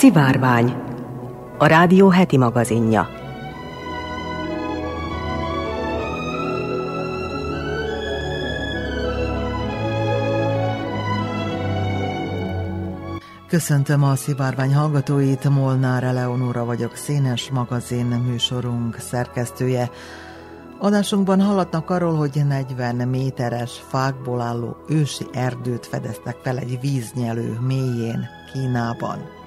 Szivárvány, a rádió heti magazinja. Köszöntöm a Szivárvány hallgatóit, Molnár Eleonóra vagyok, színes magazin műsorunk szerkesztője. Adásunkban hallatnak arról, hogy 40 méteres fákból álló ősi erdőt fedeztek fel egy víznyelő mélyén Kínában.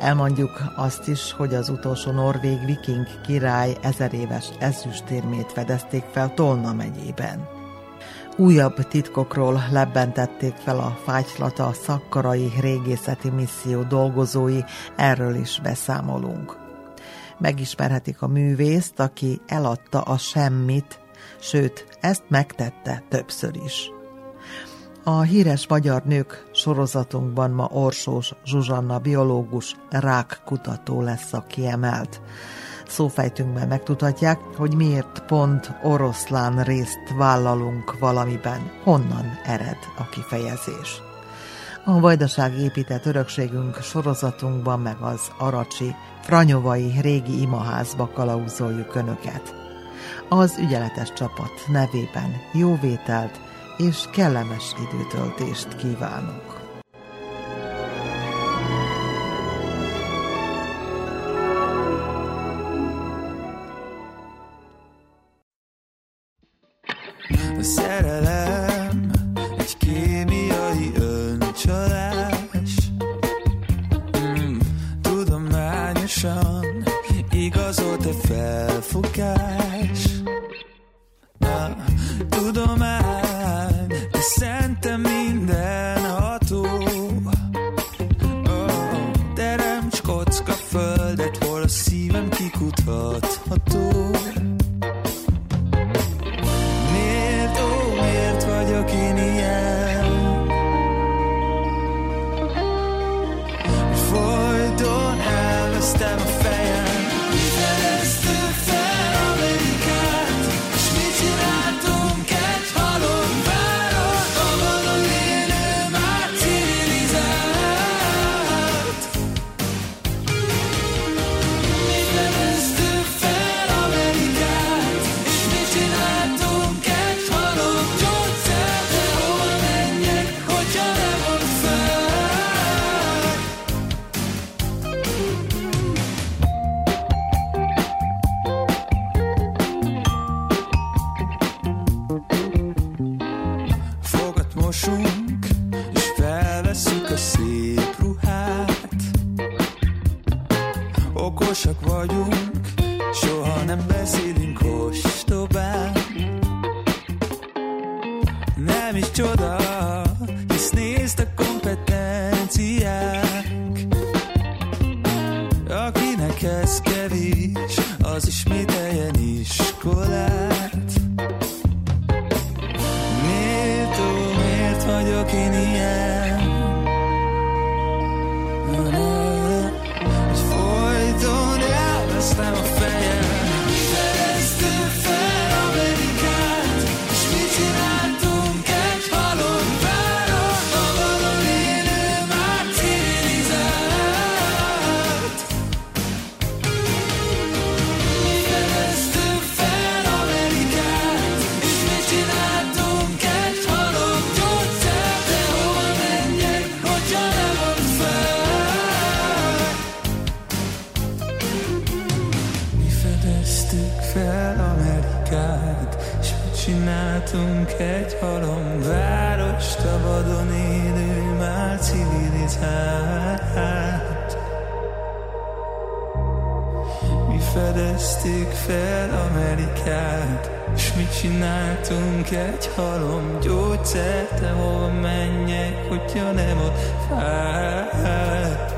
Elmondjuk azt is, hogy az utolsó norvég viking király ezer éves ezüstérmét fedezték fel Tolna megyében. Újabb titkokról lebbentették fel a fájtylata szakkarai régészeti misszió dolgozói, erről is beszámolunk. Megismerhetik a művészt, aki eladta a semmit, sőt, ezt megtette többször is. A híres magyar nők sorozatunkban ma Orsós Zsuzsanna biológus rákkutató lesz a kiemelt. Szófejtünkben megtudhatják, hogy miért pont oroszlán részt vállalunk valamiben, honnan ered a kifejezés. A vajdaság épített örökségünk sorozatunkban meg az aracsi, franyovai régi imaházba kalauzoljuk Önöket. Az ügyeletes csapat nevében jó vételt, és kellemes időtöltést kívánok! A egy kémiai öncsalás mm, Tudományosan igazolt-e felfogás az ismételjen egy halom várost A vadon élő már civilizált Mi fedeztük fel Amerikát És mit csináltunk egy halom. Gyógyszert De hova menjek, hogyha nem ott fáj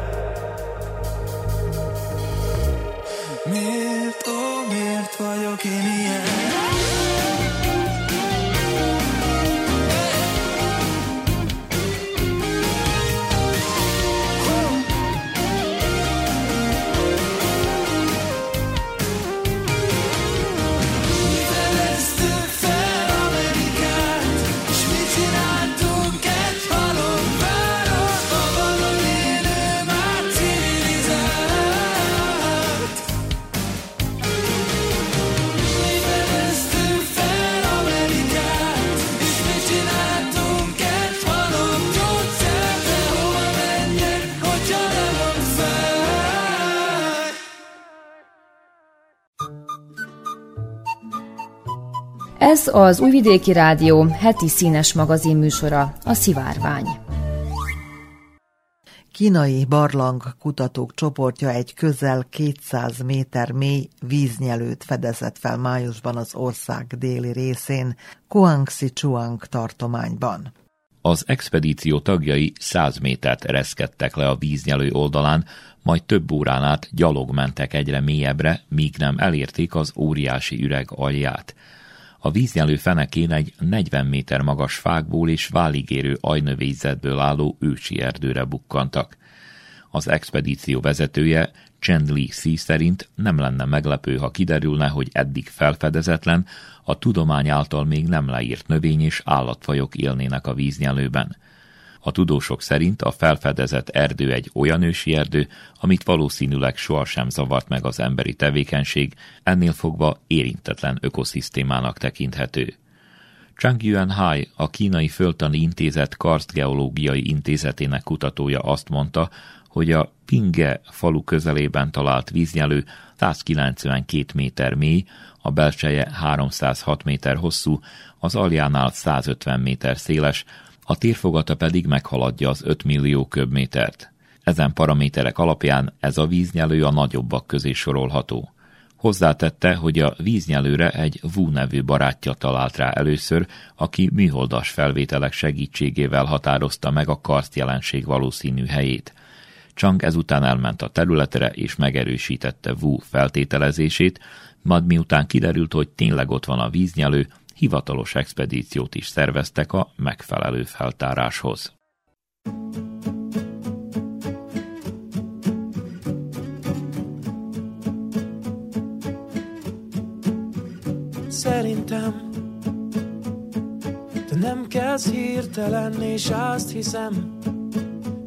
Ez az Újvidéki Rádió heti színes magazin műsora, a Szivárvány. Kínai barlang kutatók csoportja egy közel 200 méter mély víznyelőt fedezett fel májusban az ország déli részén, Kuangsi Chuang tartományban. Az expedíció tagjai 100 métert ereszkedtek le a víznyelő oldalán, majd több órán át gyalog mentek egyre mélyebbre, míg nem elérték az óriási üreg alját. A víznyelő fenekén egy 40 méter magas fákból és váligérő ajnövényzetből álló ősi erdőre bukkantak. Az expedíció vezetője Chen Li Xi szerint nem lenne meglepő, ha kiderülne, hogy eddig felfedezetlen, a tudomány által még nem leírt növény és állatfajok élnének a víznyelőben. A tudósok szerint a felfedezett erdő egy olyan ősi erdő, amit valószínűleg sohasem zavart meg az emberi tevékenység, ennél fogva érintetlen ökoszisztémának tekinthető. Chang Yuan-hai, a Kínai Földtani Intézet Karstgeológiai Intézetének kutatója azt mondta, hogy a Pinge falu közelében talált víznyelő 192 méter mély, a belseje 306 méter hosszú, az aljánál 150 méter széles, a térfogata pedig meghaladja az 5 millió köbmétert. Ezen paraméterek alapján ez a víznyelő a nagyobbak közé sorolható. Hozzátette, hogy a víznyelőre egy Wu nevű barátja talált rá először, aki műholdas felvételek segítségével határozta meg a karszt jelenség valószínű helyét. Chang ezután elment a területre és megerősítette Wu feltételezését, majd miután kiderült, hogy tényleg ott van a víznyelő, hivatalos expedíciót is szerveztek a megfelelő feltáráshoz. Szerintem te nem kezd hirtelen, és azt hiszem,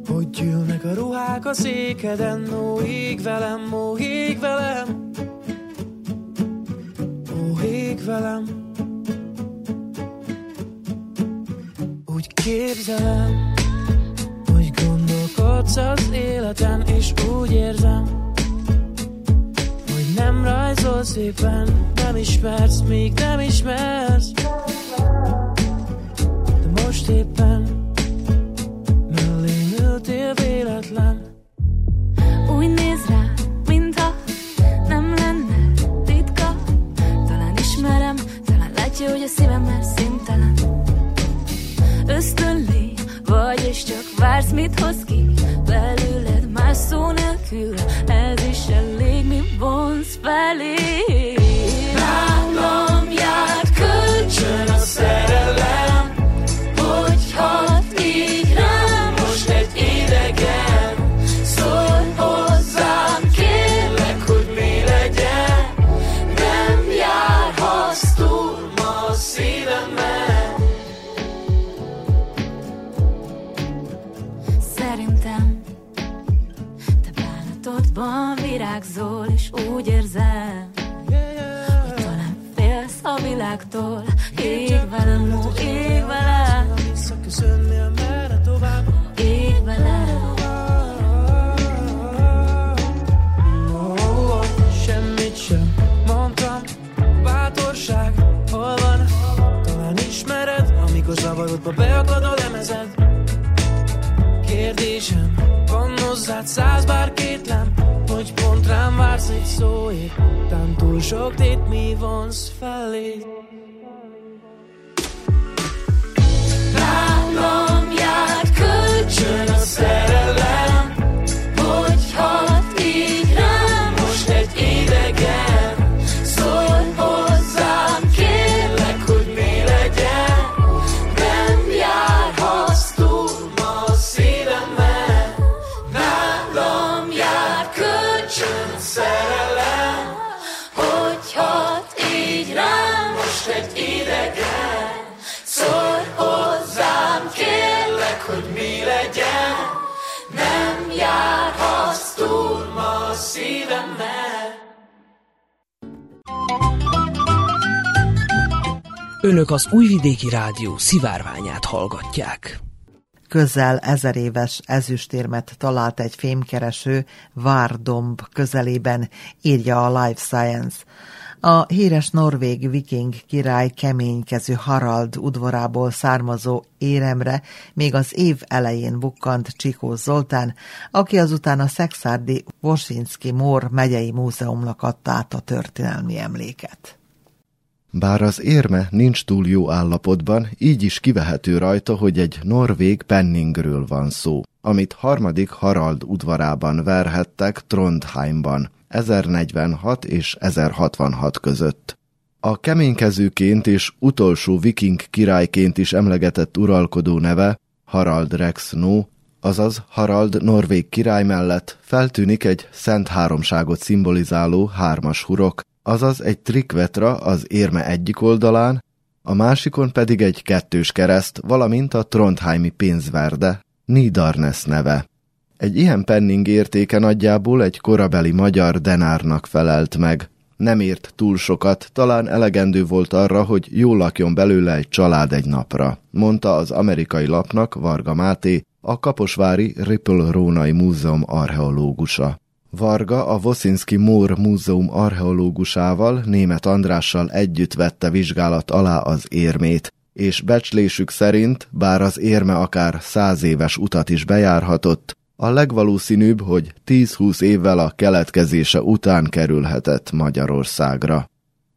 hogy gyűlnek a ruhák a székeden, ó, ég velem, ó, ég velem, ó, ég velem. Képzelem, hogy gondolkodsz az életen, és úgy érzem, hogy nem rajzol szépen, nem ismersz, még nem ismersz. Hoz ki. Belőled más szó nélkül Ez is elég, mi vonz felé bánatodban virágzol És úgy érzem, hogy talán félsz a világtól. Ég velem, ó, ég velem Ég velem Semmit sem mondtam Bátorság, hol van? Talán ismered, amikor zavarodba beakad a lemezed. Kérdésem, van hozzád száz bár kétlem rám vársz egy szóért Tán túl sok tét mi vonsz felé. Nálam járt kölcsön a szerelem szívemen Önök az Újvidéki Rádió szivárványát hallgatják. Közel ezer éves ezüstérmet talált egy fémkereső Várdomb közelében, írja a Life Science. A híres norvég viking király keménykező Harald udvarából származó éremre még az év elején bukkant Csikó Zoltán, aki azután a Szexárdi Vosinski Mór megyei múzeumnak adta át a történelmi emléket. Bár az érme nincs túl jó állapotban, így is kivehető rajta, hogy egy norvég penningről van szó, amit harmadik Harald udvarában verhettek Trondheimban 1046 és 1066 között. A keménykezőként és utolsó viking királyként is emlegetett uralkodó neve Harald Rex No, azaz Harald norvég király mellett feltűnik egy szent háromságot szimbolizáló hármas hurok, azaz egy trikvetra az érme egyik oldalán, a másikon pedig egy kettős kereszt, valamint a Trondheimi pénzverde, Nidarnes neve. Egy ilyen penning értéke nagyjából egy korabeli magyar denárnak felelt meg. Nem ért túl sokat, talán elegendő volt arra, hogy jól lakjon belőle egy család egy napra, mondta az amerikai lapnak Varga Máté, a Kaposvári Ripple Rónai Múzeum archeológusa. Varga a Vosinski Mór Múzeum archeológusával, német Andrással együtt vette vizsgálat alá az érmét, és becslésük szerint, bár az érme akár száz éves utat is bejárhatott, a legvalószínűbb, hogy 10-20 évvel a keletkezése után kerülhetett Magyarországra.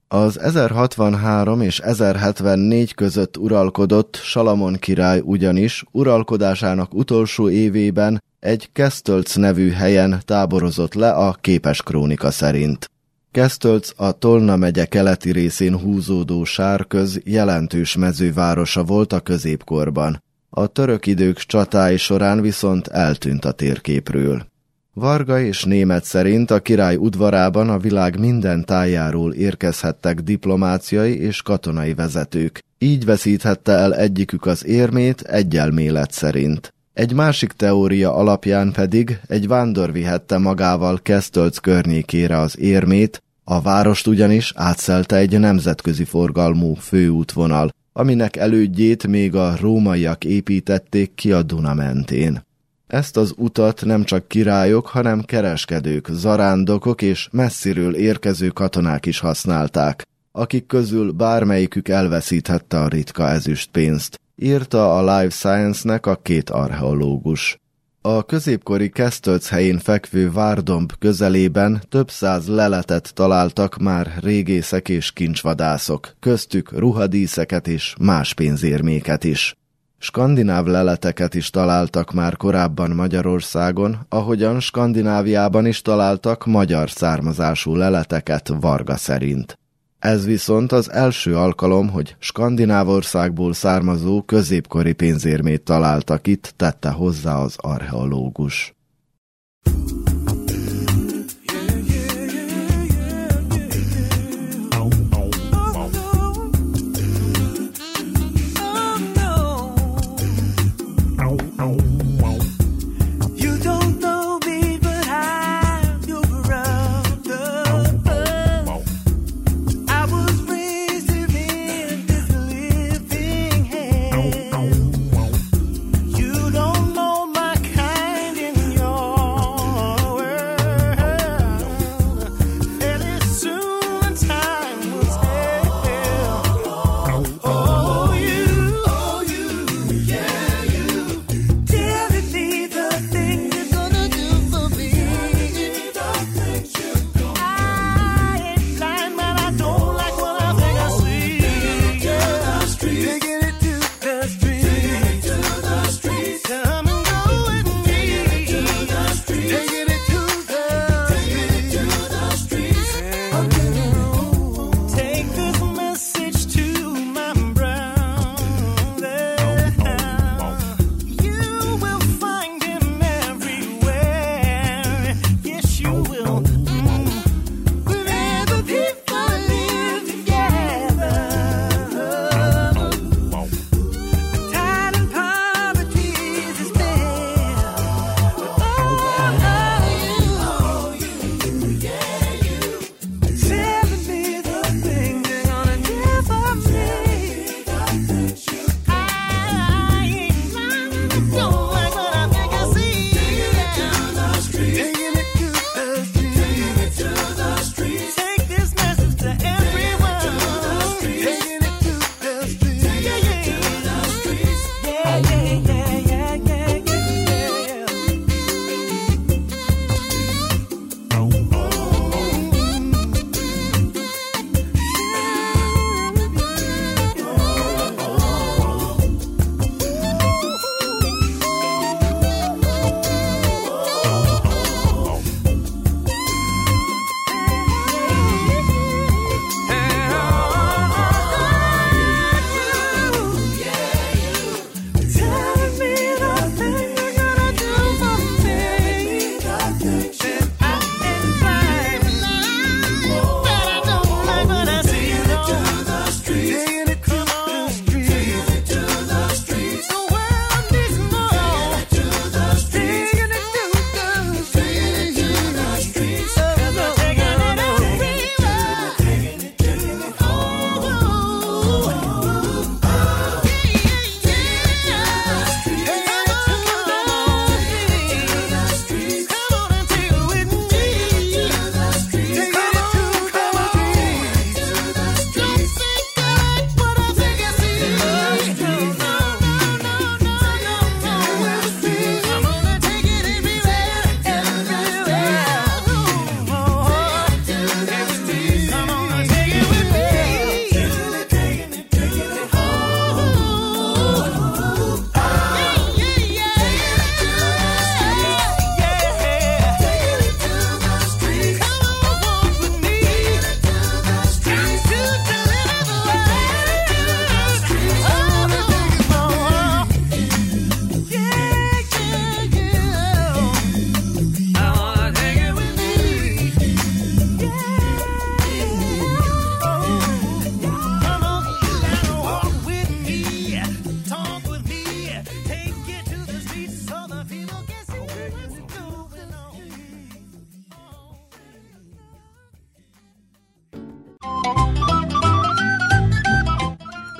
Az 1063 és 1074 között uralkodott Salamon király ugyanis uralkodásának utolsó évében egy Kesztölc nevű helyen táborozott le a képes krónika szerint. Kesztölc a Tolna megye keleti részén húzódó sárköz jelentős mezővárosa volt a középkorban. A török idők csatái során viszont eltűnt a térképről. Varga és német szerint a király udvarában a világ minden tájáról érkezhettek diplomáciai és katonai vezetők. Így veszíthette el egyikük az érmét egy elmélet szerint. Egy másik teória alapján pedig egy vándor vihette magával Kesztölc környékére az érmét, a várost ugyanis átszelte egy nemzetközi forgalmú főútvonal, aminek elődjét még a rómaiak építették ki a Duna mentén. Ezt az utat nem csak királyok, hanem kereskedők, zarándokok és messziről érkező katonák is használták, akik közül bármelyikük elveszíthette a ritka ezüstpénzt, írta a Life Science-nek a két archeológus. A középkori Kesztölc helyén fekvő Várdomb közelében több száz leletet találtak már régészek és kincsvadászok, köztük ruhadíszeket és más pénzérméket is. Skandináv leleteket is találtak már korábban Magyarországon, ahogyan Skandináviában is találtak magyar származású leleteket Varga szerint. Ez viszont az első alkalom, hogy Skandinávországból származó középkori pénzérmét találtak itt, tette hozzá az archeológus.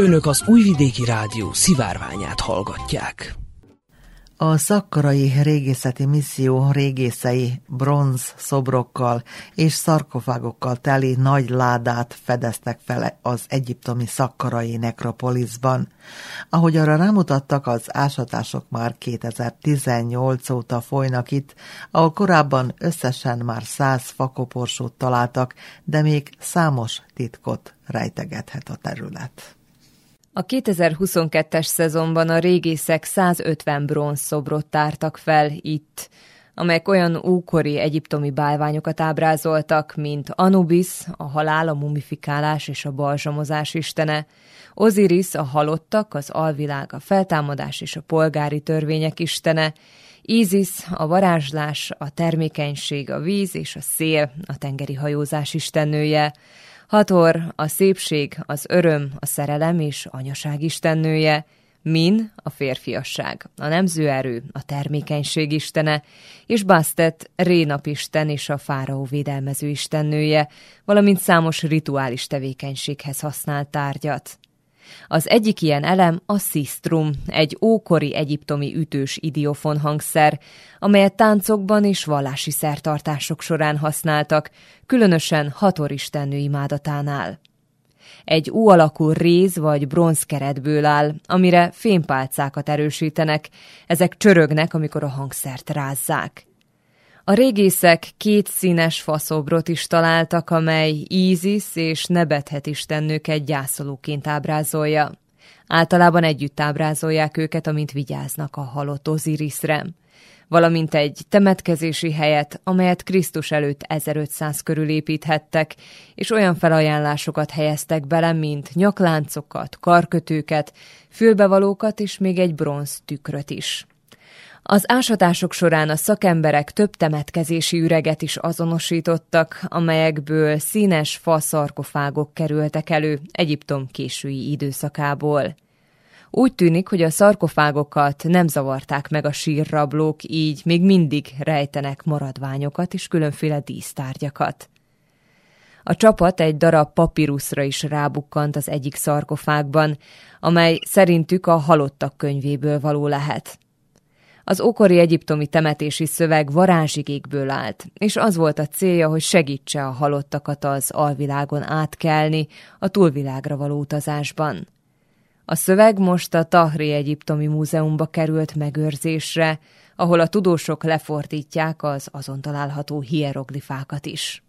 Önök az Újvidéki Rádió szivárványát hallgatják. A szakkarai régészeti misszió régészei bronz szobrokkal és szarkofágokkal teli nagy ládát fedeztek fel az egyiptomi szakkarai nekropoliszban. Ahogy arra rámutattak, az ásatások már 2018 óta folynak itt, ahol korábban összesen már száz fakoporsót találtak, de még számos titkot rejtegethet a terület. A 2022-es szezonban a régészek 150 bronzszobrot tártak fel itt, amelyek olyan ókori egyiptomi bálványokat ábrázoltak, mint Anubis, a halál, a mumifikálás és a balzsamozás istene, Osiris, a halottak, az alvilág, a feltámadás és a polgári törvények istene, Isis, a varázslás, a termékenység, a víz és a szél, a tengeri hajózás istennője, Hator, a szépség, az öröm, a szerelem és anyaság istennője, Min, a férfiasság, a nemzőerő, a termékenység istene, és Bastet, Rénapisten és a fáraó védelmező istennője, valamint számos rituális tevékenységhez használt tárgyat. Az egyik ilyen elem a sistrum, egy ókori egyiptomi ütős idiofon hangszer, amelyet táncokban és vallási szertartások során használtak, különösen hatoristennő imádatánál. Egy U alakú réz vagy bronzkeretből áll, amire fémpálcákat erősítenek, ezek csörögnek, amikor a hangszert rázzák. A régészek két színes faszobrot is találtak, amely Ízis és Nebethet istennőket gyászolóként ábrázolja. Általában együtt ábrázolják őket, amint vigyáznak a halott Ozirisre. Valamint egy temetkezési helyet, amelyet Krisztus előtt 1500 körül építhettek, és olyan felajánlásokat helyeztek bele, mint nyakláncokat, karkötőket, fülbevalókat és még egy bronz tükröt is. Az ásatások során a szakemberek több temetkezési üreget is azonosítottak, amelyekből színes faszarkofágok kerültek elő Egyiptom késői időszakából. Úgy tűnik, hogy a szarkofágokat nem zavarták meg a sírrablók, így még mindig rejtenek maradványokat és különféle dísztárgyakat. A csapat egy darab papíruszra is rábukkant az egyik szarkofágban, amely szerintük a halottak könyvéből való lehet. Az ókori egyiptomi temetési szöveg varázsigékből állt, és az volt a célja, hogy segítse a halottakat az alvilágon átkelni a túlvilágra való utazásban. A szöveg most a Tahri Egyiptomi Múzeumba került megőrzésre, ahol a tudósok lefordítják az azon található hieroglifákat is.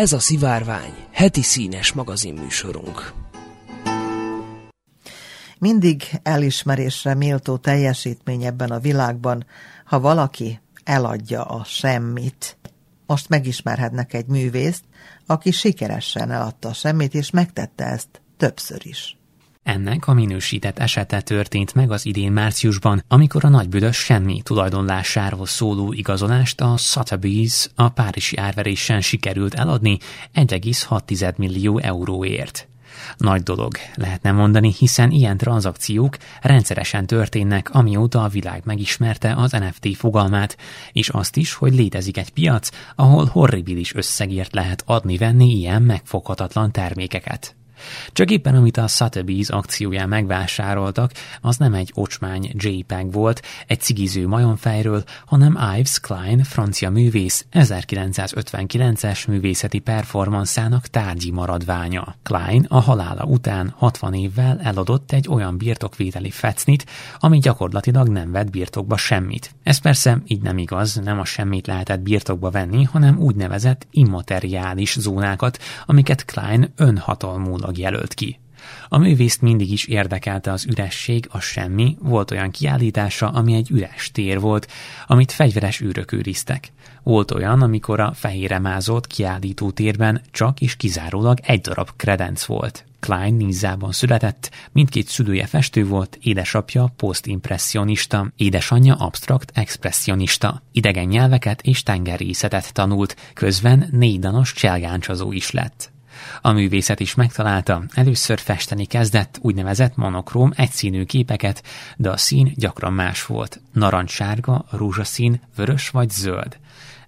Ez a Szivárvány, heti színes magazinműsorunk. Mindig elismerésre méltó teljesítmény ebben a világban, ha valaki eladja a semmit. Most megismerhetnek egy művészt, aki sikeresen eladta a semmit, és megtette ezt többször is. Ennek a minősített esete történt meg az idén márciusban, amikor a nagybüdös semmi tulajdonlásáról szóló igazolást a Sotheby's a párizsi árverésen sikerült eladni 1,6 millió euróért. Nagy dolog, lehetne mondani, hiszen ilyen tranzakciók rendszeresen történnek, amióta a világ megismerte az NFT fogalmát, és azt is, hogy létezik egy piac, ahol horribilis összegért lehet adni-venni ilyen megfoghatatlan termékeket. Csak éppen amit a Sotheby's akcióján megvásároltak, az nem egy ocsmány JPEG volt, egy cigiző majomfejről, hanem Ives Klein, francia művész 1959-es művészeti performanszának tárgyi maradványa. Klein a halála után 60 évvel eladott egy olyan birtokvételi fecnit, ami gyakorlatilag nem vett birtokba semmit. Ez persze így nem igaz, nem a semmit lehetett birtokba venni, hanem úgynevezett immateriális zónákat, amiket Klein önhatalmulag jelölt ki. A művészt mindig is érdekelte az üresség, a semmi, volt olyan kiállítása, ami egy üres tér volt, amit fegyveres űrök őriztek. Volt olyan, amikor a fehére mázott kiállító térben csak és kizárólag egy darab kredenc volt. Klein Nízában született, mindkét szülője festő volt, édesapja posztimpressionista, édesanyja abstrakt expressionista. Idegen nyelveket és tengerészetet tanult, közben négy danos cselgáncsazó is lett. A művészet is megtalálta, először festeni kezdett úgynevezett monokróm egyszínű képeket, de a szín gyakran más volt, narancssárga, rózsaszín, vörös vagy zöld.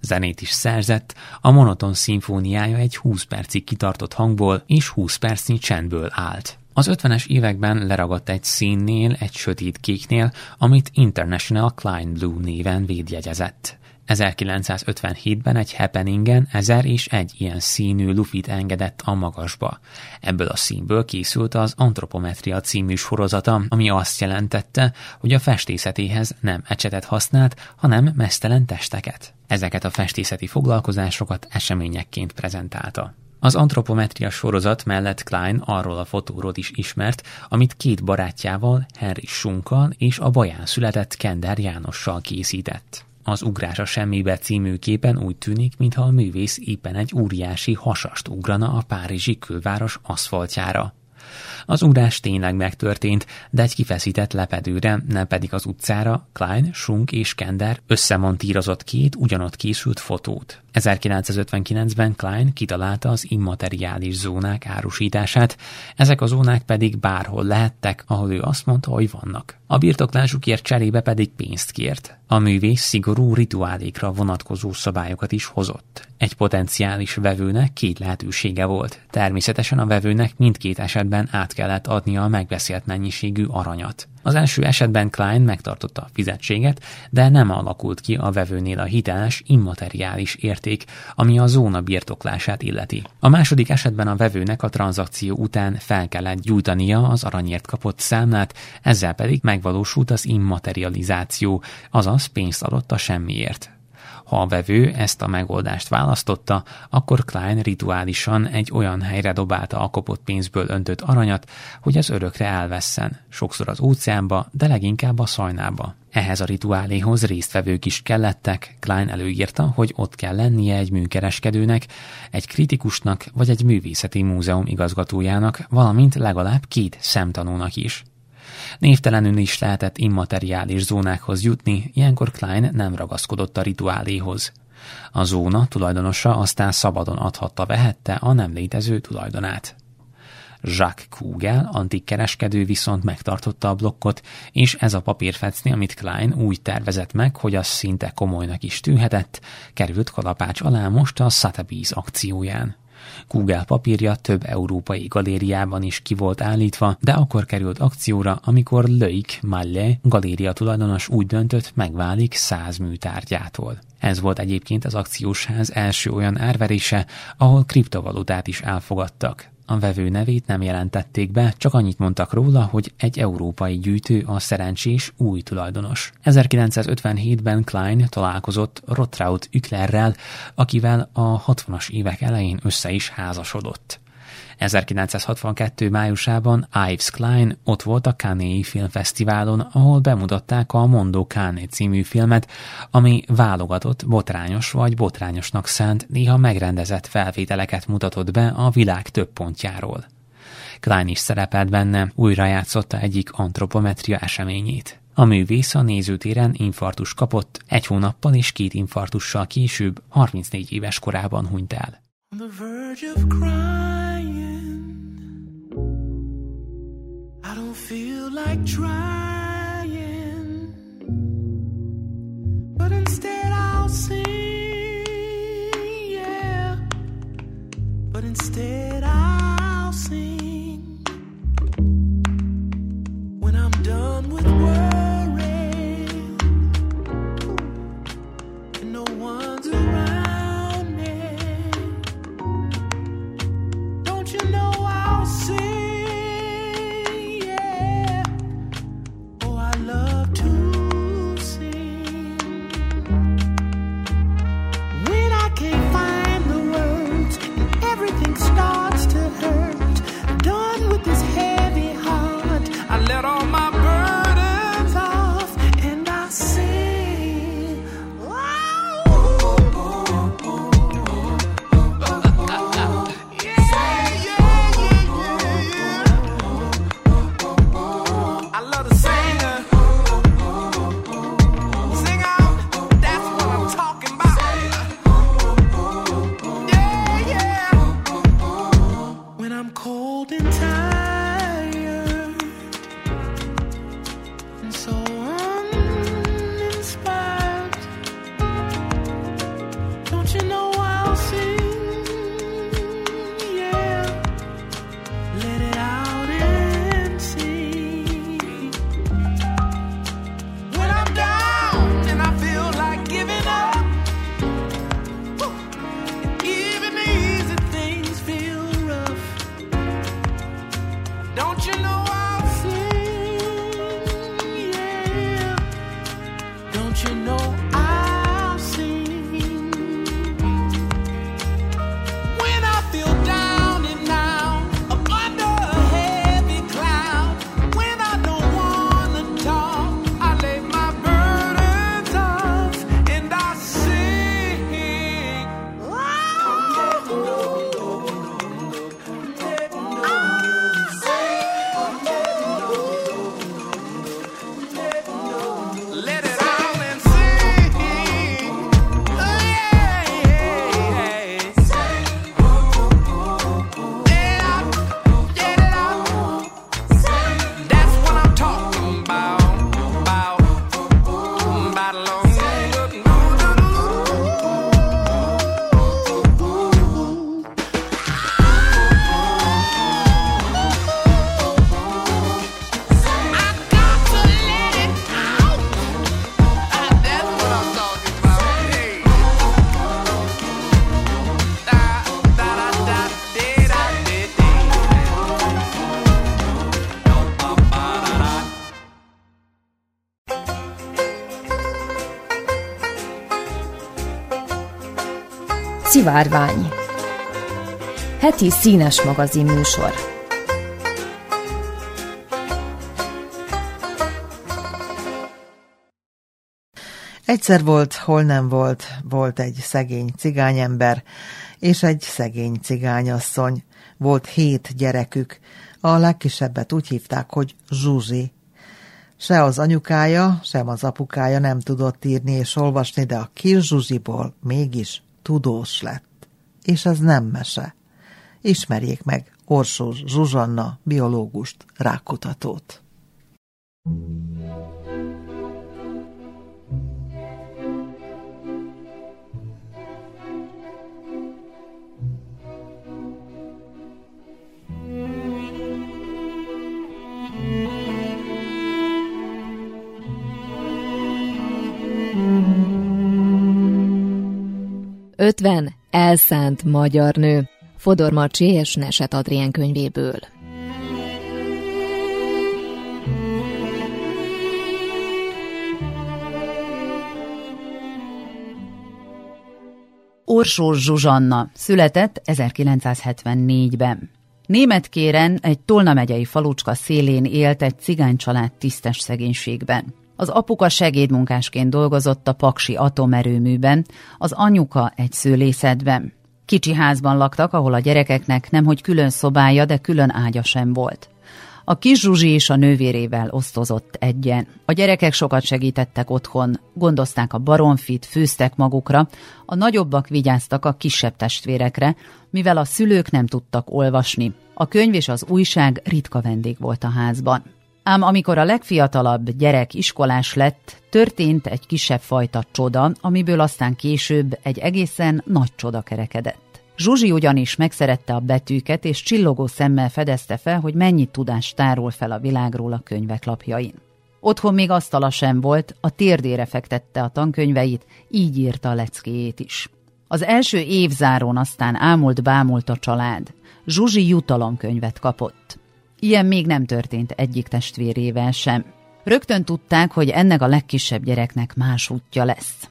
Zenét is szerzett, a monoton szimfóniája egy 20 percig kitartott hangból és 20 percnyi csendből állt. Az 50-es években leragadt egy színnél, egy sötét kéknél, amit International Klein Blue néven védjegyezett. 1957-ben egy happeningen ezer és egy ilyen színű lufit engedett a magasba. Ebből a színből készült az Antropometria című sorozata, ami azt jelentette, hogy a festészetéhez nem ecsetet használt, hanem mesztelen testeket. Ezeket a festészeti foglalkozásokat eseményekként prezentálta. Az antropometria sorozat mellett Klein arról a fotóról is ismert, amit két barátjával, Henry Sunkkal és a baján született Kender Jánossal készített. Az Ugrás a semmibe című képen úgy tűnik, mintha a művész éppen egy óriási hasast ugrana a párizsi külváros aszfaltjára. Az ugrás tényleg megtörtént, de egy kifeszített lepedőre, nem pedig az utcára Klein, Schunk és Kender összemontírozott két ugyanott készült fotót. 1959-ben Klein kitalálta az immateriális zónák árusítását, ezek a zónák pedig bárhol lehettek, ahol ő azt mondta, hogy vannak. A birtoklásukért cserébe pedig pénzt kért. A művész szigorú rituálékra vonatkozó szabályokat is hozott. Egy potenciális vevőnek két lehetősége volt. Természetesen a vevőnek mindkét esetben át kellett adnia a megbeszélt mennyiségű aranyat. Az első esetben Klein megtartotta a fizetséget, de nem alakult ki a vevőnél a hiteles, immateriális érték, ami a zóna birtoklását illeti. A második esetben a vevőnek a tranzakció után fel kellett gyújtania az aranyért kapott számlát, ezzel pedig megvalósult az immaterializáció, azaz pénzt adott a semmiért. Ha a vevő ezt a megoldást választotta, akkor Klein rituálisan egy olyan helyre dobálta a kopott pénzből öntött aranyat, hogy az örökre elvesszen, sokszor az óceánba, de leginkább a szajnába. Ehhez a rituáléhoz résztvevők is kellettek, Klein előírta, hogy ott kell lennie egy műkereskedőnek, egy kritikusnak vagy egy művészeti múzeum igazgatójának, valamint legalább két szemtanúnak is. Névtelenül is lehetett immateriális zónákhoz jutni, ilyenkor Klein nem ragaszkodott a rituáléhoz. A zóna tulajdonosa aztán szabadon adhatta vehette a nem létező tulajdonát. Jacques Kugel, antik kereskedő viszont megtartotta a blokkot, és ez a papírfecni, amit Klein úgy tervezett meg, hogy az szinte komolynak is tűnhetett, került kalapács alá most a Sotheby's akcióján. Google papírja több európai galériában is ki volt állítva, de akkor került akcióra, amikor Loic Malle galéria tulajdonos úgy döntött, megválik száz műtárgyától. Ez volt egyébként az akciósház első olyan árverése, ahol kriptovalutát is elfogadtak. A vevő nevét nem jelentették be, csak annyit mondtak róla, hogy egy európai gyűjtő a szerencsés új tulajdonos. 1957-ben Klein találkozott Rotraut Üklerrel, akivel a 60-as évek elején össze is házasodott. 1962. májusában Ives Klein ott volt a Cannes Filmfesztiválon, ahol bemutatták a Mondo Cane című filmet, ami válogatott, botrányos vagy botrányosnak szánt, néha megrendezett felvételeket mutatott be a világ több pontjáról. Klein is szerepelt benne, újra játszotta egyik antropometria eseményét. A művész a nézőtéren infartus kapott, egy hónappal és két infartussal később, 34 éves korában hunyt el. On the verge of crying. I don't feel like trying. But instead I'll sing, yeah. But instead I'll sing. Szivárvány Heti színes magazin műsor Egyszer volt, hol nem volt, volt egy szegény cigányember, és egy szegény cigányasszony. Volt hét gyerekük, a legkisebbet úgy hívták, hogy Zsuzsi. Se az anyukája, sem az apukája nem tudott írni és olvasni, de a kis Zsuzsiból mégis tudós lett. És ez nem mese. Ismerjék meg Orsó Zsuzsanna, biológust, rákutatót. Ötven elszánt magyar nő Fodor Marcsi és Neset Adrien könyvéből. Orsó Zsuzsanna született 1974-ben. Németkéren egy Tolna megyei falucska szélén élt egy cigány család tisztes szegénységben. Az apuka segédmunkásként dolgozott a Paksi atomerőműben, az anyuka egy szőlészetben. Kicsi házban laktak, ahol a gyerekeknek nemhogy külön szobája, de külön ágya sem volt. A kis Zsuzsi és a nővérével osztozott egyen. A gyerekek sokat segítettek otthon, gondozták a baromfit, főztek magukra, a nagyobbak vigyáztak a kisebb testvérekre, mivel a szülők nem tudtak olvasni. A könyv és az újság ritka vendég volt a házban. Ám amikor a legfiatalabb gyerek iskolás lett, történt egy kisebb fajta csoda, amiből aztán később egy egészen nagy csoda kerekedett. Zsuzsi ugyanis megszerette a betűket, és csillogó szemmel fedezte fel, hogy mennyi tudást tárol fel a világról a könyvek lapjain. Otthon még asztala sem volt, a térdére fektette a tankönyveit, így írta a leckéjét is. Az első évzárón aztán ámult-bámult a család. Zsuzsi jutalomkönyvet kapott. Ilyen még nem történt egyik testvérével sem. Rögtön tudták, hogy ennek a legkisebb gyereknek más útja lesz.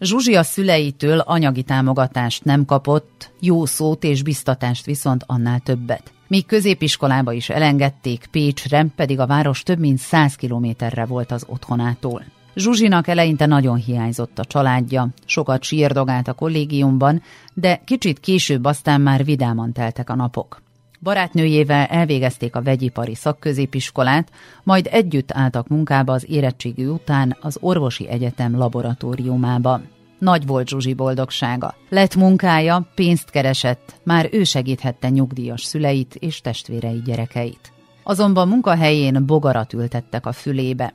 Zsuzsi a szüleitől anyagi támogatást nem kapott, jó szót és biztatást viszont annál többet. Míg középiskolába is elengedték Pécsre, pedig a város több mint 100 kilométerre volt az otthonától. Zsuzsinak eleinte nagyon hiányzott a családja, sokat sírdogált a kollégiumban, de kicsit később aztán már vidáman teltek a napok. Barátnőjével elvégezték a vegyipari szakközépiskolát, majd együtt álltak munkába az érettségi után az orvosi egyetem laboratóriumába. Nagy volt Zsuzsi boldogsága. Lett munkája, pénzt keresett, már ő segíthette nyugdíjas szüleit és testvérei gyerekeit. Azonban munkahelyén bogarat ültettek a fülébe.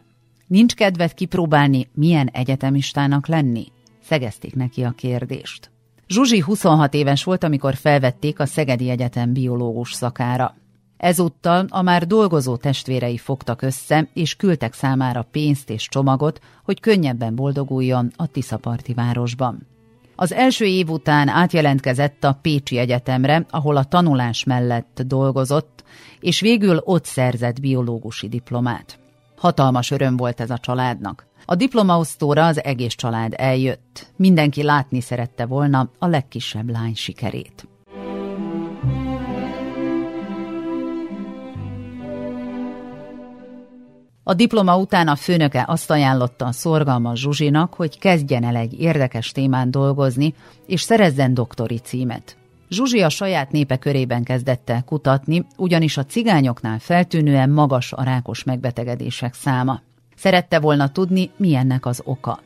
Nincs kedved kipróbálni, milyen egyetemistának lenni? Szegezték neki a kérdést. Zsuzsi 26 éves volt, amikor felvették a Szegedi Egyetem biológus szakára. Ezúttal a már dolgozó testvérei fogtak össze, és küldtek számára pénzt és csomagot, hogy könnyebben boldoguljon a Tiszaparti városban. Az első év után átjelentkezett a Pécsi Egyetemre, ahol a tanulás mellett dolgozott, és végül ott szerzett biológusi diplomát. Hatalmas öröm volt ez a családnak. A diplomaosztóra az egész család eljött. Mindenki látni szerette volna a legkisebb lány sikerét. A diploma után a főnöke azt ajánlotta a szorgalmas Zsuzsinak, hogy kezdjen el egy érdekes témán dolgozni, és szerezzen doktori címet. Zsuzsi a saját népe körében kezdett kutatni, ugyanis a cigányoknál feltűnően magas a rákos megbetegedések száma. Szerette volna tudni, milyennek az oka.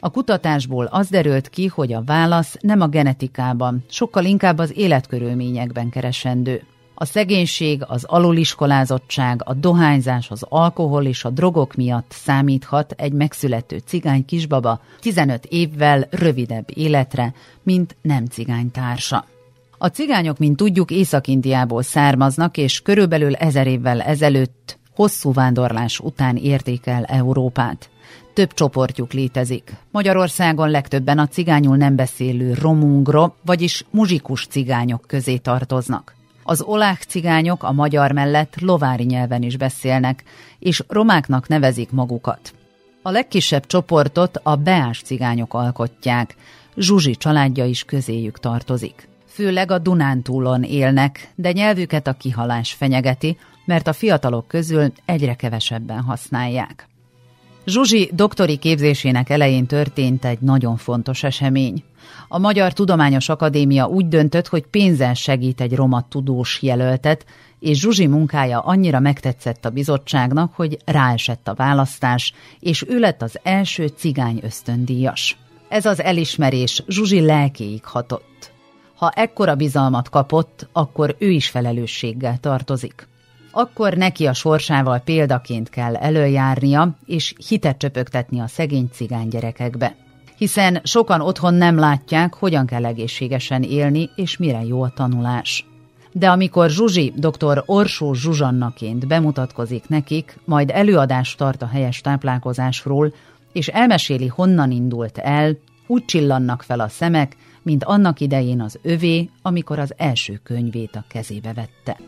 A kutatásból az derült ki, hogy a válasz nem a genetikában, sokkal inkább az életkörülményekben keresendő. A szegénység, az aluliskolázottság, a dohányzás, az alkohol és a drogok miatt számíthat egy megszülető cigány kisbaba 15 évvel rövidebb életre, mint nem cigány társa. A cigányok, mint tudjuk, Észak-Indiából származnak, és körülbelül ezer évvel ezelőtt hosszú vándorlás után érték el Európát. Több csoportjuk létezik. Magyarországon legtöbben a cigányul nem beszélő romungro, vagyis muzsikus cigányok közé tartoznak. Az olák cigányok a magyar mellett lovári nyelven is beszélnek, és romáknak nevezik magukat. A legkisebb csoportot a beás cigányok alkotják, Zsuzsi családja is közéjük tartozik. Főleg a Dunántúlon élnek, de nyelvüket a kihalás fenyegeti, mert a fiatalok közül egyre kevesebben használják. Zsuzsi doktori képzésének elején történt egy nagyon fontos esemény. A Magyar Tudományos Akadémia úgy döntött, hogy pénzen segít egy roma tudós jelöltet, és Zsuzsi munkája annyira megtetszett a bizottságnak, hogy ráesett a választás, és ő lett az első cigány ösztöndíjas. Ez az elismerés Zsuzsi lelkéig hatott. Ha ekkora bizalmat kapott, akkor ő is felelősséggel tartozik akkor neki a sorsával példaként kell előjárnia, és hitet csöpögtetni a szegény cigány gyerekekbe. Hiszen sokan otthon nem látják, hogyan kell egészségesen élni, és mire jó a tanulás. De amikor Zsuzsi dr. Orsó Zsuzsannaként bemutatkozik nekik, majd előadást tart a helyes táplálkozásról, és elmeséli, honnan indult el, úgy csillannak fel a szemek, mint annak idején az övé, amikor az első könyvét a kezébe vette.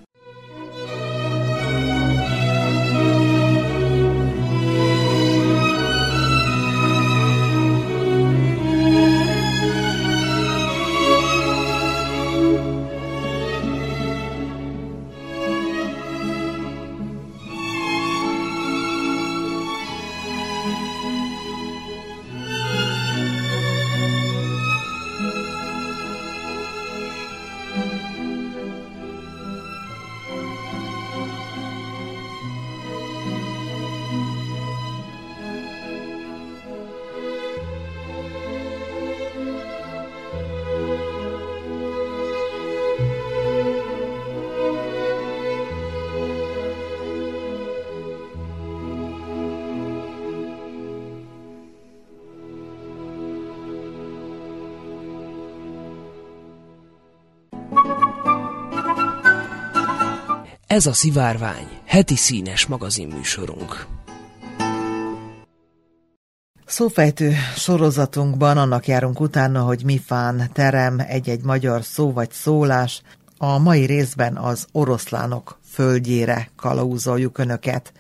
Ez a Szivárvány, heti színes magazinműsorunk. Szófejtő sorozatunkban annak járunk utána, hogy mi fán terem egy-egy magyar szó vagy szólás. A mai részben az oroszlánok földjére kalauzoljuk önöket.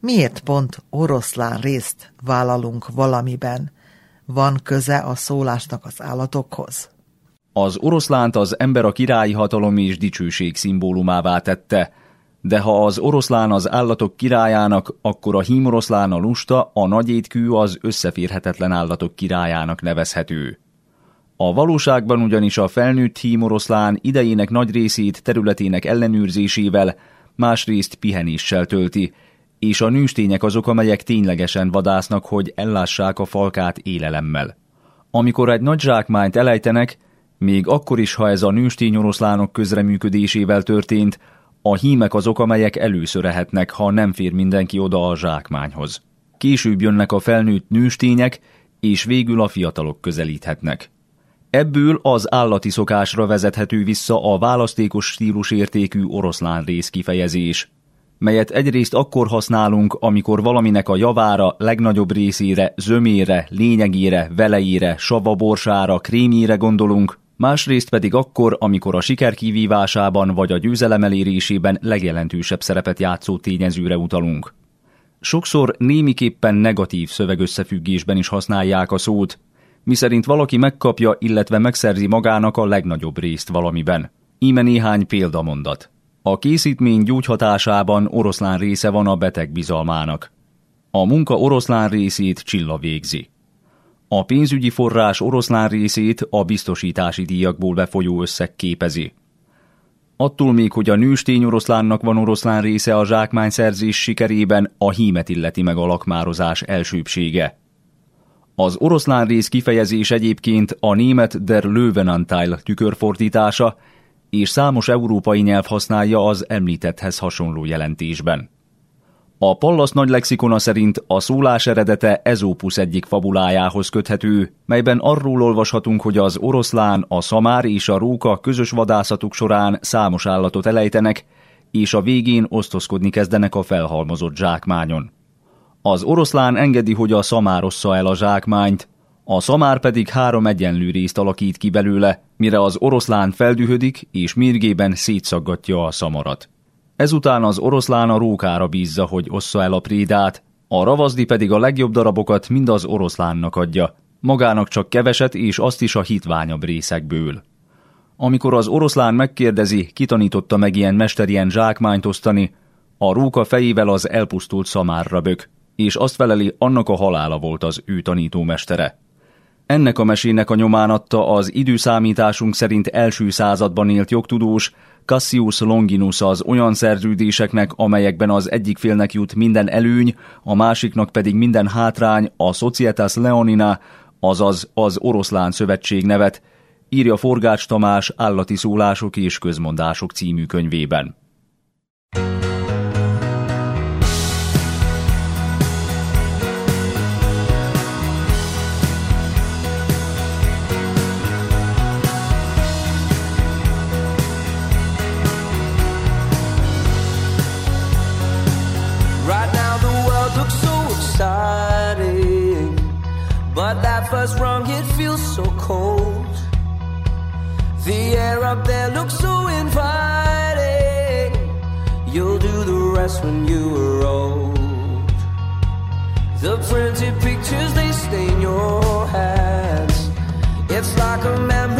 Miért pont oroszlán részt vállalunk valamiben? Van köze a szólásnak az állatokhoz? Az oroszlánt az ember a királyi hatalom és dicsőség szimbólumává tette, de ha az oroszlán az állatok királyának, akkor a hímoroszlán a lusta, a nagyétkű az összeférhetetlen állatok királyának nevezhető. A valóságban ugyanis a felnőtt hímoroszlán idejének nagy részét területének ellenőrzésével, másrészt pihenéssel tölti, és a nőstények azok, amelyek ténylegesen vadásznak, hogy ellássák a falkát élelemmel. Amikor egy nagy zsákmányt elejtenek, még akkor is, ha ez a nőstény oroszlánok közreműködésével történt, a hímek azok, amelyek először ehetnek, ha nem fér mindenki oda a zsákmányhoz. Később jönnek a felnőtt nőstények, és végül a fiatalok közelíthetnek. Ebből az állati szokásra vezethető vissza a választékos stílus értékű oroszlán rész kifejezés, melyet egyrészt akkor használunk, amikor valaminek a javára, legnagyobb részére, zömére, lényegére, velejére, savaborsára, krémjére gondolunk, másrészt pedig akkor, amikor a siker kivívásában vagy a győzelem elérésében legjelentősebb szerepet játszó tényezőre utalunk. Sokszor némiképpen negatív szövegösszefüggésben is használják a szót, miszerint valaki megkapja, illetve megszerzi magának a legnagyobb részt valamiben. Íme néhány példamondat. A készítmény gyógyhatásában oroszlán része van a beteg bizalmának. A munka oroszlán részét Csilla végzi. A pénzügyi forrás oroszlán részét a biztosítási díjakból befolyó összeg képezi. Attól még, hogy a nőstény oroszlánnak van oroszlán része a zsákmányszerzés sikerében, a hímet illeti meg a lakmározás elsőbsége. Az oroszlán rész kifejezés egyébként a német der Löwenanteil tükörfordítása, és számos európai nyelv használja az említetthez hasonló jelentésben. A Pallas nagy lexikona szerint a szólás eredete Ezópusz egyik fabulájához köthető, melyben arról olvashatunk, hogy az oroszlán, a szamár és a róka közös vadászatuk során számos állatot elejtenek, és a végén osztozkodni kezdenek a felhalmozott zsákmányon. Az oroszlán engedi, hogy a szamár ossza el a zsákmányt, a szamár pedig három egyenlő részt alakít ki belőle, mire az oroszlán feldühödik és mérgében szétszaggatja a szamarat. Ezután az oroszlán a rókára bízza, hogy ossza el a prédát, a ravazdi pedig a legjobb darabokat mind az oroszlánnak adja, magának csak keveset és azt is a hitványabb részekből. Amikor az oroszlán megkérdezi, kitanította meg ilyen mesterien zsákmányt osztani, a róka fejével az elpusztult szamárra bök, és azt feleli, annak a halála volt az ő tanítómestere. Ennek a mesének a nyomán adta az időszámításunk szerint első században élt jogtudós, Cassius Longinus az olyan szerződéseknek, amelyekben az egyik félnek jut minden előny, a másiknak pedig minden hátrány, a Societas Leonina, azaz az Oroszlán Szövetség nevet, írja Forgács Tamás Állati szólások és közmondások című könyvében. So cold. The air up there looks so inviting. You'll do the rest when you are old. The printed pictures they stain your hands. It's like a memory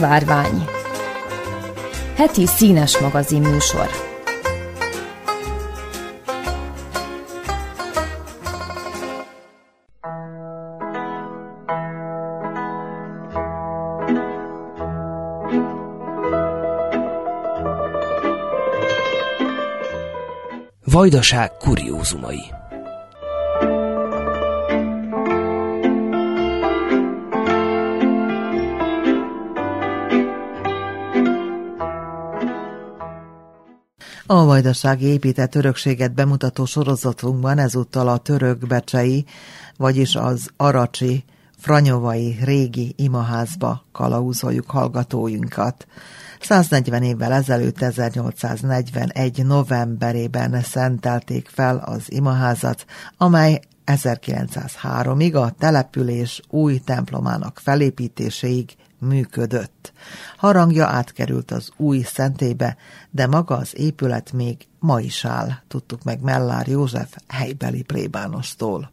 Szivárvány Heti színes magazin műsor. Vajdaság kuriózumai A vajdasági épített örökséget bemutató sorozatunkban ezúttal a török becsei, vagyis az aracsi, franyovai régi imaházba kalauzoljuk hallgatóinkat. 140 évvel ezelőtt 1841. novemberében szentelték fel az imaházat, amely 1903-ig a település új templomának felépítéséig működött. Harangja átkerült az új szentébe, de maga az épület még ma is áll, tudtuk meg Mellár József helybeli plébánostól.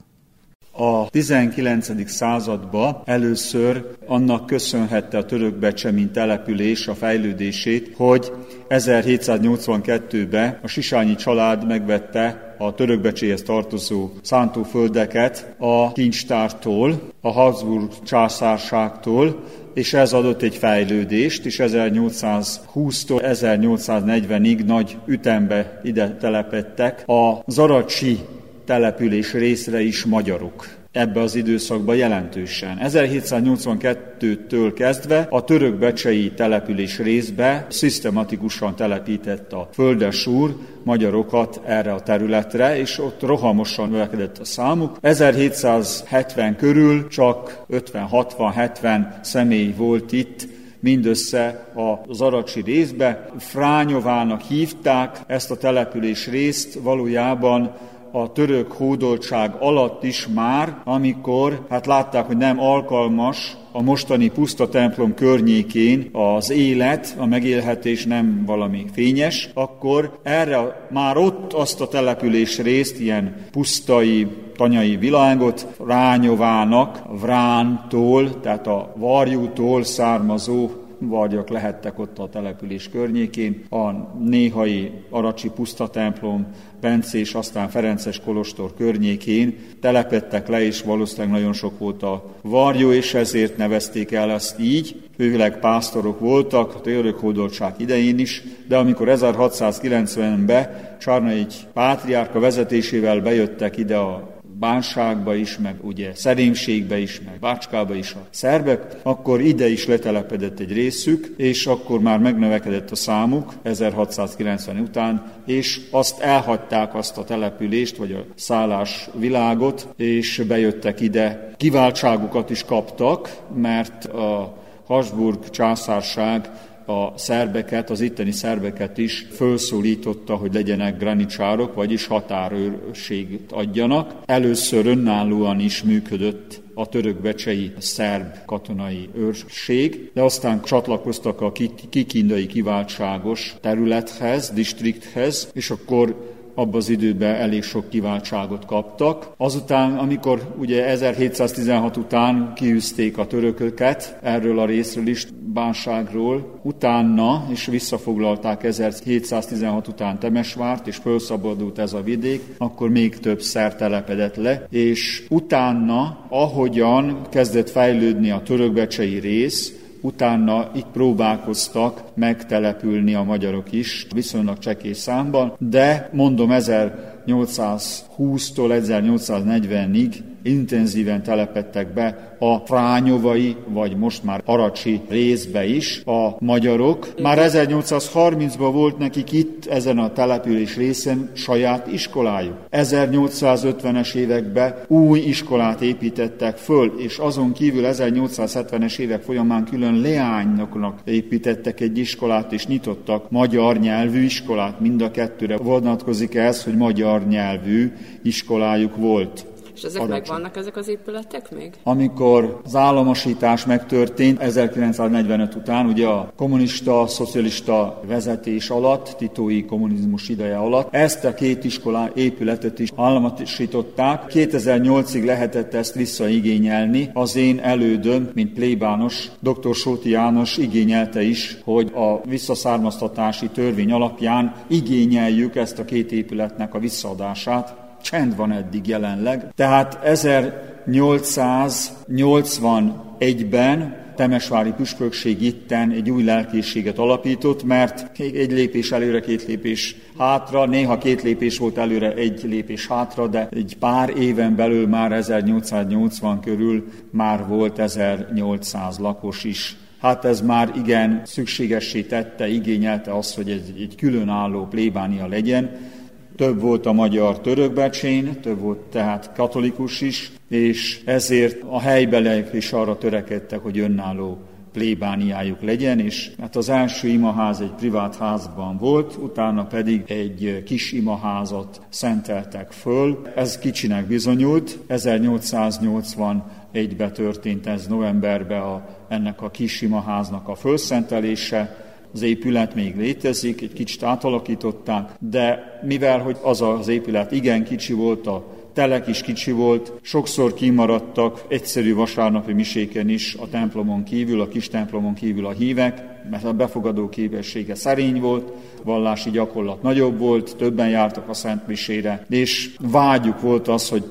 A 19. században először annak köszönhette a törökbecse, mint település a fejlődését, hogy 1782-ben a Sisányi család megvette a törökbecséhez tartozó szántóföldeket a kincstártól, a Habsburg császárságtól, és ez adott egy fejlődést, és 1820-tól 1840-ig nagy ütembe ide telepettek a Zaracsi település részre is magyarok ebbe az időszakban jelentősen. 1782-től kezdve a török becsei település részbe szisztematikusan telepített a földesúr magyarokat erre a területre, és ott rohamosan növekedett a számuk. 1770 körül csak 50-60-70 személy volt itt, mindössze az aracsi részbe. Frányovának hívták ezt a település részt, valójában a török hódoltság alatt is már, amikor hát látták, hogy nem alkalmas a mostani puszta templom környékén az élet, a megélhetés nem valami fényes, akkor erre már ott azt a település részt, ilyen pusztai, tanyai világot rányovának, vrántól, tehát a varjútól származó vagyok lehettek ott a település környékén, a néhai Aracsi pusztatemplom, Bencés, aztán Ferences Kolostor környékén telepettek le, és valószínűleg nagyon sok volt a varjú, és ezért nevezték el ezt így. Főleg pásztorok voltak, a törökhódoltság idején is, de amikor 1690-ben Csarnai pátriárka vezetésével bejöttek ide a bánságba is, meg ugye szerémségbe is, meg bácskába is a szerbek, akkor ide is letelepedett egy részük, és akkor már megnövekedett a számuk 1690 után, és azt elhagyták azt a települést, vagy a szállás világot, és bejöttek ide. Kiváltságukat is kaptak, mert a Habsburg császárság a szerbeket, az itteni szerbeket is felszólította, hogy legyenek granicsárok, vagyis határőrséget adjanak. Először önállóan is működött a török-becsei szerb katonai őrség, de aztán csatlakoztak a kikindai kiváltságos területhez, distrikthez, és akkor abban az időben elég sok kiváltságot kaptak. Azután, amikor ugye 1716 után kiűzték a törököket erről a részről is, bánságról, utána, és visszafoglalták 1716 után Temesvárt, és felszabadult ez a vidék, akkor még több szer telepedett le, és utána, ahogyan kezdett fejlődni a törökbecsei rész, utána itt próbálkoztak megtelepülni a magyarok is, viszonylag csekés számban, de mondom 1820-tól 1840-ig intenzíven telepettek be a frányovai, vagy most már aracsi részbe is a magyarok. Már 1830-ban volt nekik itt, ezen a település részen saját iskolájuk. 1850-es években új iskolát építettek föl, és azon kívül 1870-es évek folyamán külön leányoknak építettek egy iskolát, és nyitottak magyar nyelvű iskolát. Mind a kettőre vonatkozik ez, hogy magyar nyelvű iskolájuk volt. És ezek Adacsony. megvannak ezek az épületek még? Amikor az államosítás megtörtént 1945 után, ugye a kommunista, szocialista vezetés alatt, titói kommunizmus ideje alatt, ezt a két iskolá épületet is államosították. 2008-ig lehetett ezt visszaigényelni. Az én elődöm, mint plébános, dr. Sóti János igényelte is, hogy a visszaszármaztatási törvény alapján igényeljük ezt a két épületnek a visszaadását csend van eddig jelenleg. Tehát 1881-ben Temesvári püspökség itten egy új lelkészséget alapított, mert egy lépés előre, két lépés hátra, néha két lépés volt előre, egy lépés hátra, de egy pár éven belül már 1880 körül már volt 1800 lakos is. Hát ez már igen szükségessé tette, igényelte azt, hogy egy, egy különálló plébánia legyen, több volt a magyar törökbecsén, több volt tehát katolikus is, és ezért a helybelek is arra törekedtek, hogy önálló plébániájuk legyen, és hát az első imaház egy privát házban volt, utána pedig egy kis imaházat szenteltek föl. Ez kicsinek bizonyult, 1881-ben történt ez novemberben a, ennek a kis imaháznak a fölszentelése, az épület még létezik, egy kicsit átalakították, de mivel, hogy az az épület igen kicsi volt, a telek is kicsi volt, sokszor kimaradtak egyszerű vasárnapi miséken is a templomon kívül, a kis templomon kívül a hívek, mert a befogadó képessége szerény volt, vallási gyakorlat nagyobb volt, többen jártak a Szent Misére, és vágyuk volt az, hogy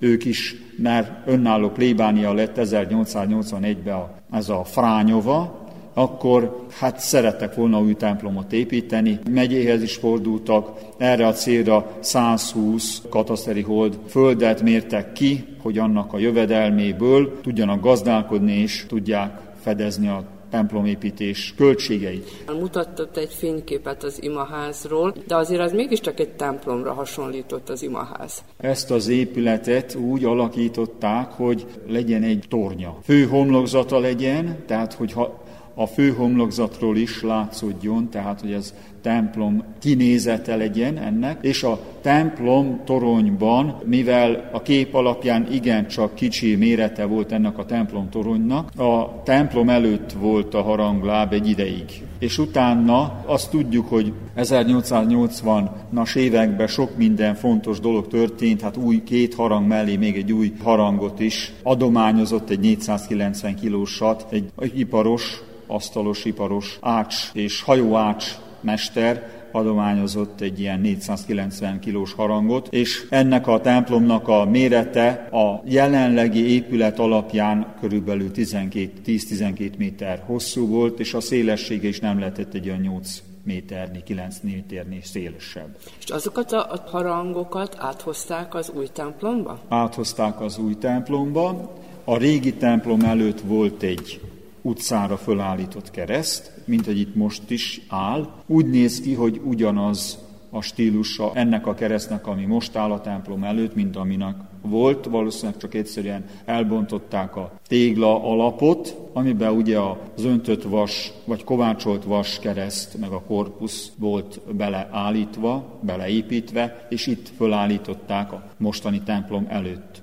ők is, mert önálló plébánia lett 1881-ben ez a Frányova, akkor hát szerettek volna új templomot építeni. Megyéhez is fordultak, erre a célra 120 kataszteri hold földet mértek ki, hogy annak a jövedelméből tudjanak gazdálkodni és tudják fedezni a templomépítés költségeit. Mutatott egy fényképet az imaházról, de azért az mégiscsak egy templomra hasonlított az imaház. Ezt az épületet úgy alakították, hogy legyen egy tornya. Fő homlokzata legyen, tehát hogyha a főhomlokzatról is látszódjon, tehát hogy ez templom kinézete legyen ennek, és a templom toronyban, mivel a kép alapján igencsak kicsi mérete volt ennek a templom toronynak, a templom előtt volt a harangláb egy ideig. És utána azt tudjuk, hogy 1880-nas években sok minden fontos dolog történt, hát új két harang mellé még egy új harangot is adományozott egy 490 kilósat, egy iparos, asztalos iparos ács és hajóács mester adományozott egy ilyen 490 kilós harangot, és ennek a templomnak a mérete a jelenlegi épület alapján körülbelül 10-12 méter hosszú volt, és a szélessége is nem lehetett egy olyan 8 méterni, 9 méterni szélesebb. És azokat a harangokat áthozták az új templomba? Áthozták az új templomba. A régi templom előtt volt egy utcára fölállított kereszt, mint hogy itt most is áll. Úgy néz ki, hogy ugyanaz a stílusa ennek a keresztnek, ami most áll a templom előtt, mint aminek volt. Valószínűleg csak egyszerűen elbontották a tégla alapot, amiben ugye az öntött vas, vagy kovácsolt vas kereszt, meg a korpusz volt beleállítva, beleépítve, és itt fölállították a mostani templom előtt.